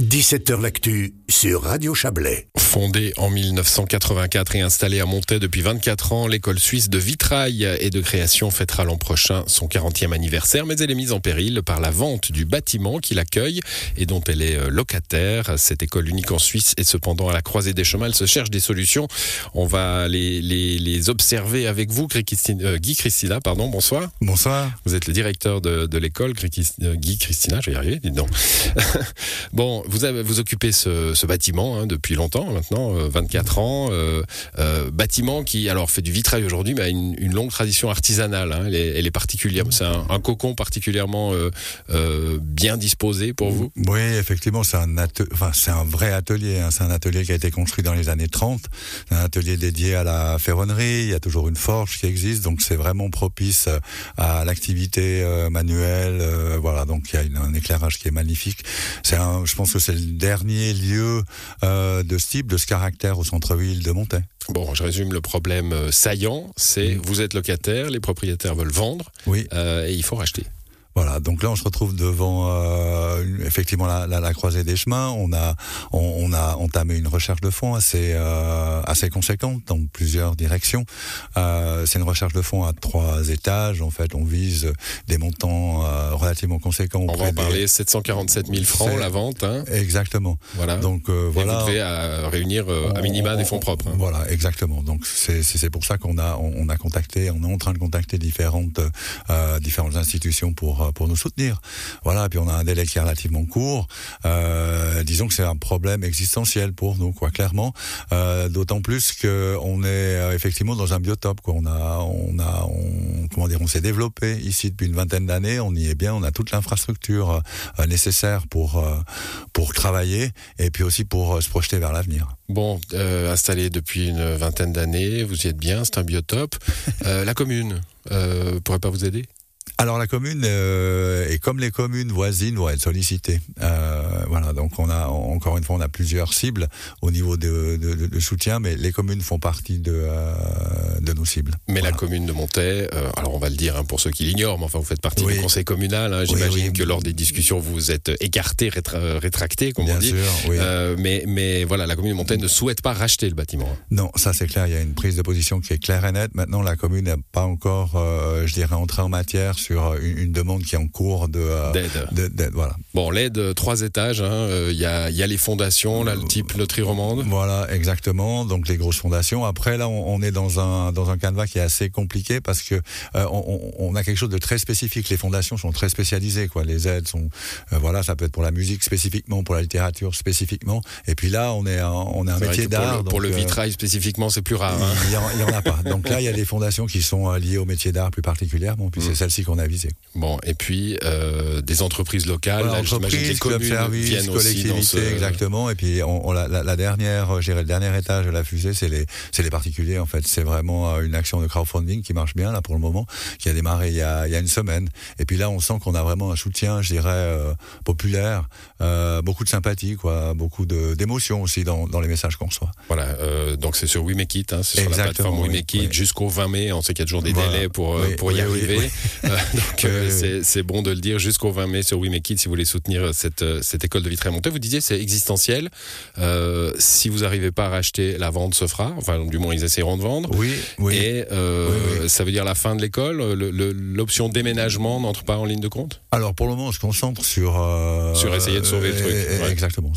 17h L'actu sur Radio Chablais. Fondée en 1984 et installée à Montaix depuis 24 ans, l'école suisse de vitrail et de création fêtera l'an prochain son 40e anniversaire, mais elle est mise en péril par la vente du bâtiment qui l'accueille et dont elle est euh, locataire. Cette école unique en Suisse est cependant à la croisée des chemins. Elle se cherche des solutions. On va les, les, observer avec vous, euh, Guy Christina. Pardon, bonsoir. Bonsoir. Vous êtes le directeur de, de l'école, euh, Guy Christina, je vais y arriver, dites donc. bon, vous, avez, vous occupez ce, ce bâtiment hein, depuis longtemps, maintenant, 24 euh, ans. Euh, euh, bâtiment qui, alors, fait du vitrail aujourd'hui, mais a une, longue tradition artisanale. Hein. Elle, est, particulière. C'est un, cocon particulièrement bien disposé pour vous? Oui, effectivement, c'est un, vrai atelier. Hein. C'est un atelier qui a été construit dans les années 30. Un atelier dédié à la ferronnerie. Il y a toujours une forge qui existe, donc c'est vraiment propice à l'activité manuelle. voilà, donc il y a un éclairage qui est magnifique. Je pense que c'est le dernier lieu de ce type, de ce caractère au centre-ville de Montaix. Bon, je résume le problème euh, saillant, c'est vous êtes locataire, les propriétaires veulent vendre, oui. Euh, et il faut racheter. Voilà, donc là on se retrouve devant euh, effectivement la, la, la, croisée des chemins. On a on, on, a entamé une recherche de fonds assez euh, assez conséquente dans plusieurs directions. Euh, c'est une recherche de fonds à trois étages. En fait, on vise des montants euh, relativement conséquents. On va en parler. 747 000 francs la vente. Hein. Exactement. Voilà. Donc euh, voilà. vous devez à réunir à minima des fonds propres. Hein. Voilà, exactement. Donc c'est c'est pour ça qu'on a on, a contacté, on est en train de contacter différentes différentes institutions pour pour nous soutenir. Voilà, puis on a un délai qui est relativement court. Euh, disons que c'est un problème existentiel pour nous, quoi, clairement. Euh, D'autant plus que on est euh, effectivement dans un biotope. Quoi. On a, on a, comment dire, on s'est développé ici depuis une vingtaine d'années. On y est bien. On a toute l'infrastructure euh, nécessaire pour euh, pour travailler et puis aussi pour se projeter vers l'avenir. Bon, installé depuis une vingtaine d'années, vous y êtes bien. C'est un biotope. la commune pourrait pas vous aider? Alors la commune euh, et comme les communes voisines vont être sollicitées. Euh, voilà, donc on a encore une fois on a plusieurs cibles au niveau de, de, de soutien, mais les communes font partie de, euh, de nos cibles. Mais la commune de Montaix, euh, alors on va le dire hein, pour ceux qui l'ignorent, mais enfin vous faites partie du conseil communal. Hein, J'imagine que lors des discussions vous êtes écarté, rétracté, comme Bien on dit. Sûr, euh, mais mais voilà, la commune de Montaix ne souhaite pas racheter le bâtiment. Hein. Non, ça c'est clair. Il y a une prise de position qui est claire et nette. Maintenant, la commune n'est pas encore, je dirais, entrée en matière sur une, une, demande qui est en cours de euh, d'aide. Voilà. Bon, l'aide euh, trois étages. Hein, euh, il hein, y, y, a les fondations, là, le type loterie romande. Voilà, exactement. Donc les grosses fondations. Après, là, on, on, est dans un dans un canevas qui est assez compliqué parce que euh, on, on, a quelque chose de très spécifique. Les fondations sont très spécialisées. Quoi. Les aides sont voilà, ça peut être pour la musique spécifiquement, pour la littérature spécifiquement. Et puis là, on est on est un métier d'art. Pour, le, vitrail spécifiquement, c'est plus rare. Hein. Il n'y en, en, a pas. Donc là, il y a des fondations qui sont liées au métier d'art plus particulièrement. Puis mm. c'est celle-ci qu'on a visée. Bon, et puis euh, des entreprises locales, voilà, entreprises, que les communes services, collectivités, ce... exactement. Et puis on, on la, la, dernière, le dernier étage de la fusée, c'est les, c'est les particuliers en fait. C'est vraiment euh, une action de crowdfunding qui marche bien là pour le moment, qui a démarré il y a, il y a une semaine. Et puis là, on sent qu'on a vraiment un soutien, je dirais, euh, populaire, euh, beaucoup de sympathie, quoi, beaucoup d'émotion aussi dans, dans les messages qu'on reçoit. Voilà, euh, donc c'est sur We Make It, hein, c'est sur la plateforme We Make It oui. jusqu'au 20 mai. On sait qu'il y a toujours des voilà. délais pour, oui, pour y arriver. donc c'est bon de le dire jusqu'au 20 mai sur We Make It si vous voulez soutenir cette, cette école de vitrail monté. Vous disiez c'est existentiel. Euh, si vous n'arrivez pas à racheter, la vente se fera. Enfin, du moins, ils essaieront de vendre. Oui, oui. Et euh, oui, oui. ça veut dire la fin de l'école. L'option déménagement n'entre pas en ligne de compte? Alors, pour le moment, on se concentre sur. Euh, sur essayer de sauver le truc. Ouais. Exactement.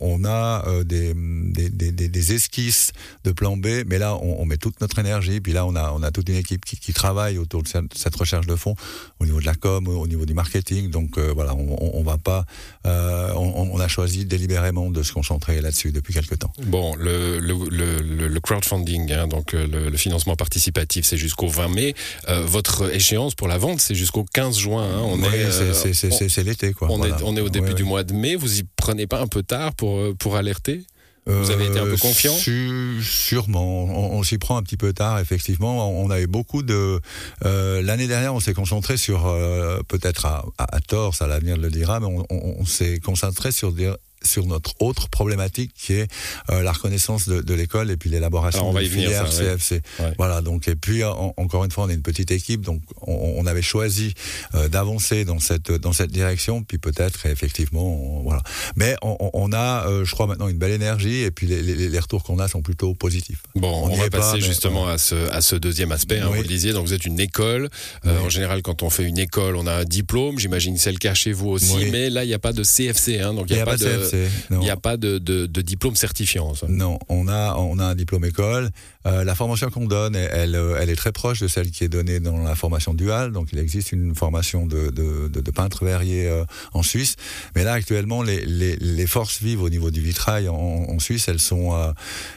On, a des, des, des, des, esquisses de plan B, mais là, on, on, met toute notre énergie. Puis là, on a, on a toute une équipe qui, qui travaille autour de cette, cette recherche de fonds au niveau de la com, au niveau du marketing. Donc voilà, on, on, va pas. Euh, on, on, a choisi délibérément de se concentrer là-dessus depuis quelques temps. Bon, le, le, le, le crowdfunding, hein, donc euh, le, financement participatif, c'est jusqu'au 20 mai. Euh, votre échéance pour la vente, c'est jusqu'au 15 juin. Hein. On oui, est, c'est l'été, quoi. On, voilà. est, on est au début du mois de mai. Vous y prenez pas un peu tard pour pour alerter? Vous avez été un peu confiant euh, Sûrement. On, on s'y prend un petit peu tard, effectivement. On, on avait beaucoup de... Euh, L'année dernière, on s'est concentré sur, euh, peut-être à, à, à, tort, ça l'avenir le dira, mais on, on s'est concentré sur dire sur notre autre problématique qui est euh, la reconnaissance de, de l'école et puis l'élaboration on va de filières ça. CFC. Ouais. Voilà, donc et puis en- encore une fois, on est une petite équipe, donc on, on avait choisi euh, d'avancer dans cette dans cette direction, puis peut-être effectivement, on- voilà. Mais on, a, euh, je crois maintenant une belle énergie et puis les, les, les retours qu'on a sont plutôt positifs. Bon, On va pas, passer mais- justement à ce à ce deuxième aspect. Hein, Oui. Vous le disiez, donc vous êtes une école. Oui. En général, quand on fait une école, on a un diplôme. J'imagine c'est le cas chez vous aussi. Oui. Mais là, il n'y a pas de CFC, hein, donc Il n'y a pas de CFC. Il n'y a pas de, de, de diplôme certifiant. ça. Non, on a on a un diplôme école. Euh, la formation qu'on donne, elle, elle, euh, elle est très proche de celle qui est donnée dans la formation duale. Donc il existe une formation de, de, de, de peintre verrier euh, en Suisse. Mais là actuellement, les, les, les forces vives au niveau du vitrail en, en Suisse, elles sont euh,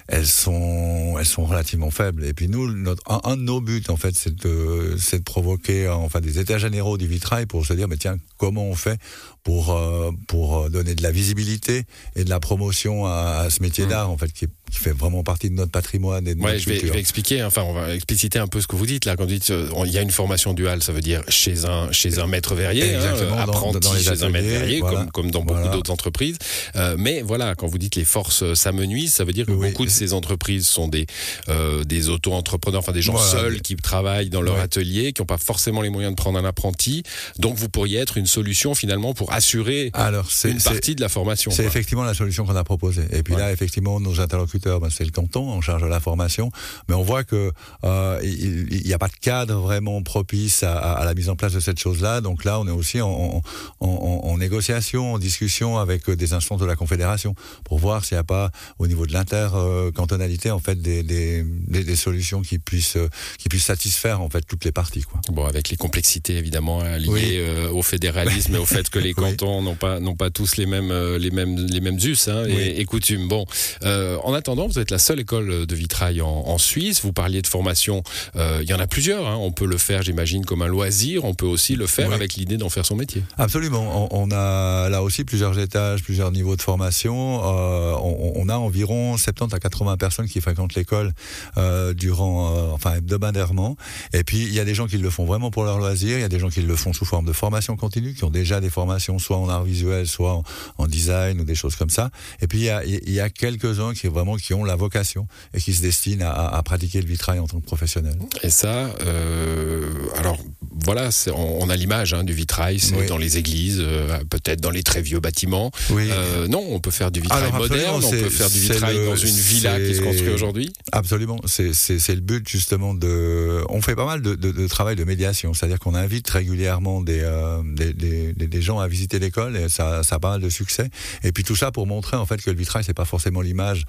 elles sont elles sont relativement faibles. Et puis nous, notre, un, un de nos buts en fait, c'est de provoquer enfin des états généraux du vitrail pour se dire mais tiens comment on fait pour euh, pour euh, donner de la visibilité et de la promotion à, à ce métier Mm. d'art en fait qui, est- qui fait vraiment partie de notre patrimoine et de Ouais, notre je vais, je culture. vais expliquer. hein, Enfin, on va expliciter un peu ce que vous dites là. Quand vous dites, euh, il y a une formation duale, ça veut dire chez un chez un maître verrier, hein, Exactement, apprenti dans les chez un maître verrier, voilà. comme comme dans beaucoup d'autres entreprises. Euh, mais voilà, quand vous dites les forces euh, s'amenuisent, ça veut dire que Oui. beaucoup de ces entreprises sont des euh, des auto-entrepreneurs, enfin des gens Voilà. seuls qui travaillent dans leur Ouais. atelier, qui n'ont pas forcément les moyens de prendre un apprenti. Donc, vous pourriez être une solution finalement pour assurer Alors une partie de la formation. C'est effectivement la solution qu'on a proposée. Et puis Ouais. là, effectivement, nos interlocuteurs, ben, c'est le canton en charge de la formation. Mais on voit que euh, il n'y a pas de cadre vraiment propice à, à- à la mise en place de cette chose-là. Donc là, on est aussi en, en, en- en négociation, en discussion avec euh, des instances de la Confédération pour voir s'il n'y a pas, au niveau de l'intercantonalité, en fait, des, des, des, des solutions qui puissent, euh, qui puissent satisfaire en fait toutes les parties. Quoi. Bon, avec les complexités évidemment hein, liées Oui. euh, au fédéralisme et au fait que les Oui. cantons n'ont pas n'ont pas tous les mêmes les mêmes les mêmes us hein, et, Oui. et coutumes. Bon, euh, en attendant, vous êtes la seule école de vitrail en, en Suisse. Vous parliez de formation, euh, il y en a plusieurs. hein. On peut le faire, j'imagine, comme un loisir. On peut aussi le faire Oui. avec l'idée d'en faire son métier. Absolument. On, on a là aussi plusieurs étages, plusieurs niveaux de formation. Euh, on, on a environ 70 à 80 personnes qui fréquentent l'école euh, durant, euh, enfin hebdomadairement. Et puis il y a des gens qui le font vraiment pour leur loisir. Il y a des gens qui le font sous forme de formation continue, qui ont déjà des formations soit en art visuel, soit en, design ou des choses comme ça. Et puis il y a, y a quelques-uns qui vraiment qui ont la vocation et qui se destinent à, à- à pratiquer le vitrail en tant que professionnel. Et ça, euh, alors voilà, on, on a l'image hein, du vitrail, c'est Oui. dans les églises, euh, peut-être dans les très vieux bâtiments. Oui. Euh, non, on peut faire du vitrail Alors, moderne, on peut faire du vitrail le- dans une villa qui se construit aujourd'hui. Absolument, c'est le but justement de. On fait pas mal de, de, de travail de médiation, c'est-à-dire qu'on invite régulièrement des, euh, des, des, des- des gens à visiter l'école et ça, ça a pas mal de succès. Et puis tout ça pour montrer en fait que le vitrail c'est pas forcément l'image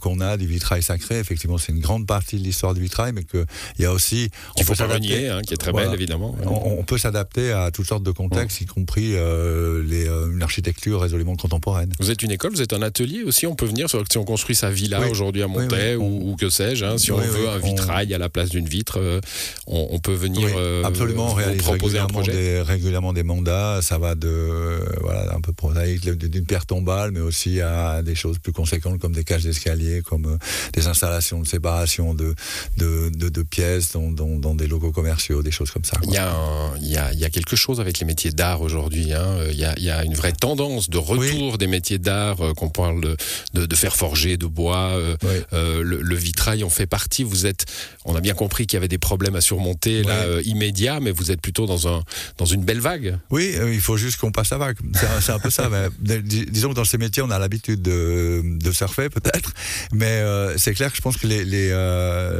qu'on a du vitrail sacré. Effectivement, c'est une grande partie de l'histoire du vitrail, mais que il y a aussi. Il faut pas renier, hein, qui est très Voilà. belle évidemment. On, on peut s'adapter à toutes sortes de contextes, y compris euh, les, euh, une architecture résolument contemporaine. Vous êtes une école, vous êtes un atelier aussi. On peut venir sur si on construit sa villa Oui. aujourd'hui à Oui, oui. Ou, ou que sais-je. hein, si Oui, on veut un on- vitrail à la place d'une vitre, euh, on, on peut venir Oui, euh, absolument, on vous réalise proposer un régulièrement projet. des, régulièrement des mandats. Ça va de euh, voilà un peu prosaïque d'une pierre tombale, mais aussi à des choses plus conséquentes comme des cages d'escalier, comme euh, des installations de séparation de de, de, de pièces dans, dans, dans des locaux commerciaux, des choses comme ça. quoi. Il y, a un- y a, il y a quelque chose avec les métiers d'art aujourd'hui. hein. Il, y a, il y a une vraie tendance de retour des métiers d'art, euh, qu'on parle de, de, de faire forger, de bois, euh, Oui. euh, le, le vitrail en fait partie. Vous êtes, on a bien compris qu'il y avait des problèmes à surmonter là euh, immédiats, mais vous êtes plutôt dans un dans une belle vague. Oui, il faut juste qu'on passe la vague. C'est un, peu ça. Mais, dis- disons que dans ces métiers, on a l'habitude de, de surfer, peut-être. Mais c'est clair que je pense que les, les,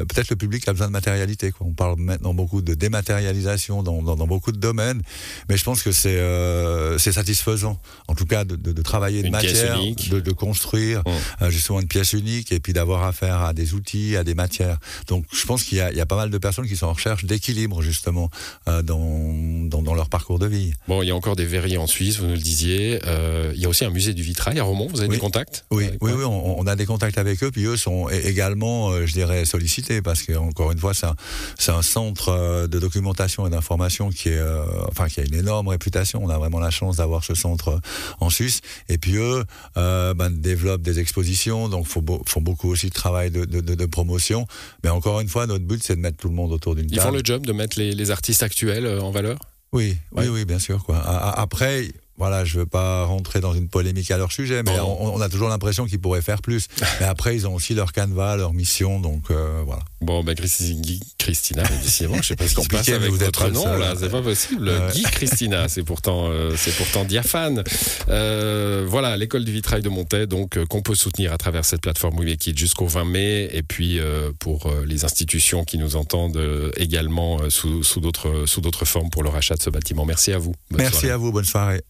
peut-être le public a besoin de matérialité. Quoi. On parle maintenant beaucoup de dématérialisation dans, dans, dans beaucoup de domaines. Mais je pense que c'est euh, c'est satisfaisant, en tout cas, de, de, de travailler Une matière, unique. de, de construire euh, justement une pièce unique et puis d'avoir affaire à des outils, à des matières. Donc je pense qu'il y, a- il y a pas mal de personnes qui sont en recherche d'équilibre, justement, euh, dans, dans, dans leur parcours de vie. Bon, il y a encore des verriers en Suisse, vous nous le disiez. Euh, il y a aussi un musée du vitrail à Romont. Vous avez Oui. des contacts Oui, oui, oui, on, on a des contacts avec eux, puis eux sont également, je dirais, sollicités parce que encore une fois, c'est un, centre de documentation et d'information qui est, euh, enfin, qui a une énorme réputation. On a vraiment la chance d'avoir ce centre euh, en Suisse. Et puis eux, euh, ben, développent des expositions, donc font, beau- font beaucoup aussi de travail de, de, de, de promotion. Mais encore une fois, notre but, c'est de mettre tout le monde autour d'une Ils table. font le job de mettre les, les artistes actuels en valeur? Oui, Ouais. oui, oui, bien sûr. Quoi. Après, voilà, je veux pas rentrer dans une polémique à leur sujet, mais on, a toujours l'impression qu'ils pourraient faire plus. mais après, ils ont aussi leur canevas, leur mission, donc euh, voilà. Bon, ben Christina, décidément, je sais pas ce qui se passe avec votre nom là, c'est pas possible. Guy Christina, c'est pourtant, euh, c'est pourtant diaphane. Euh, voilà, l'école du vitrail de Montaix, donc qu'on peut soutenir à travers cette plateforme Wikid jusqu'au 20 mai, et puis pour les institutions qui nous entendent également sous, sous d'autres sous d'autres formes pour le rachat de ce bâtiment. Merci à vous. Merci à vous. Bonne soirée.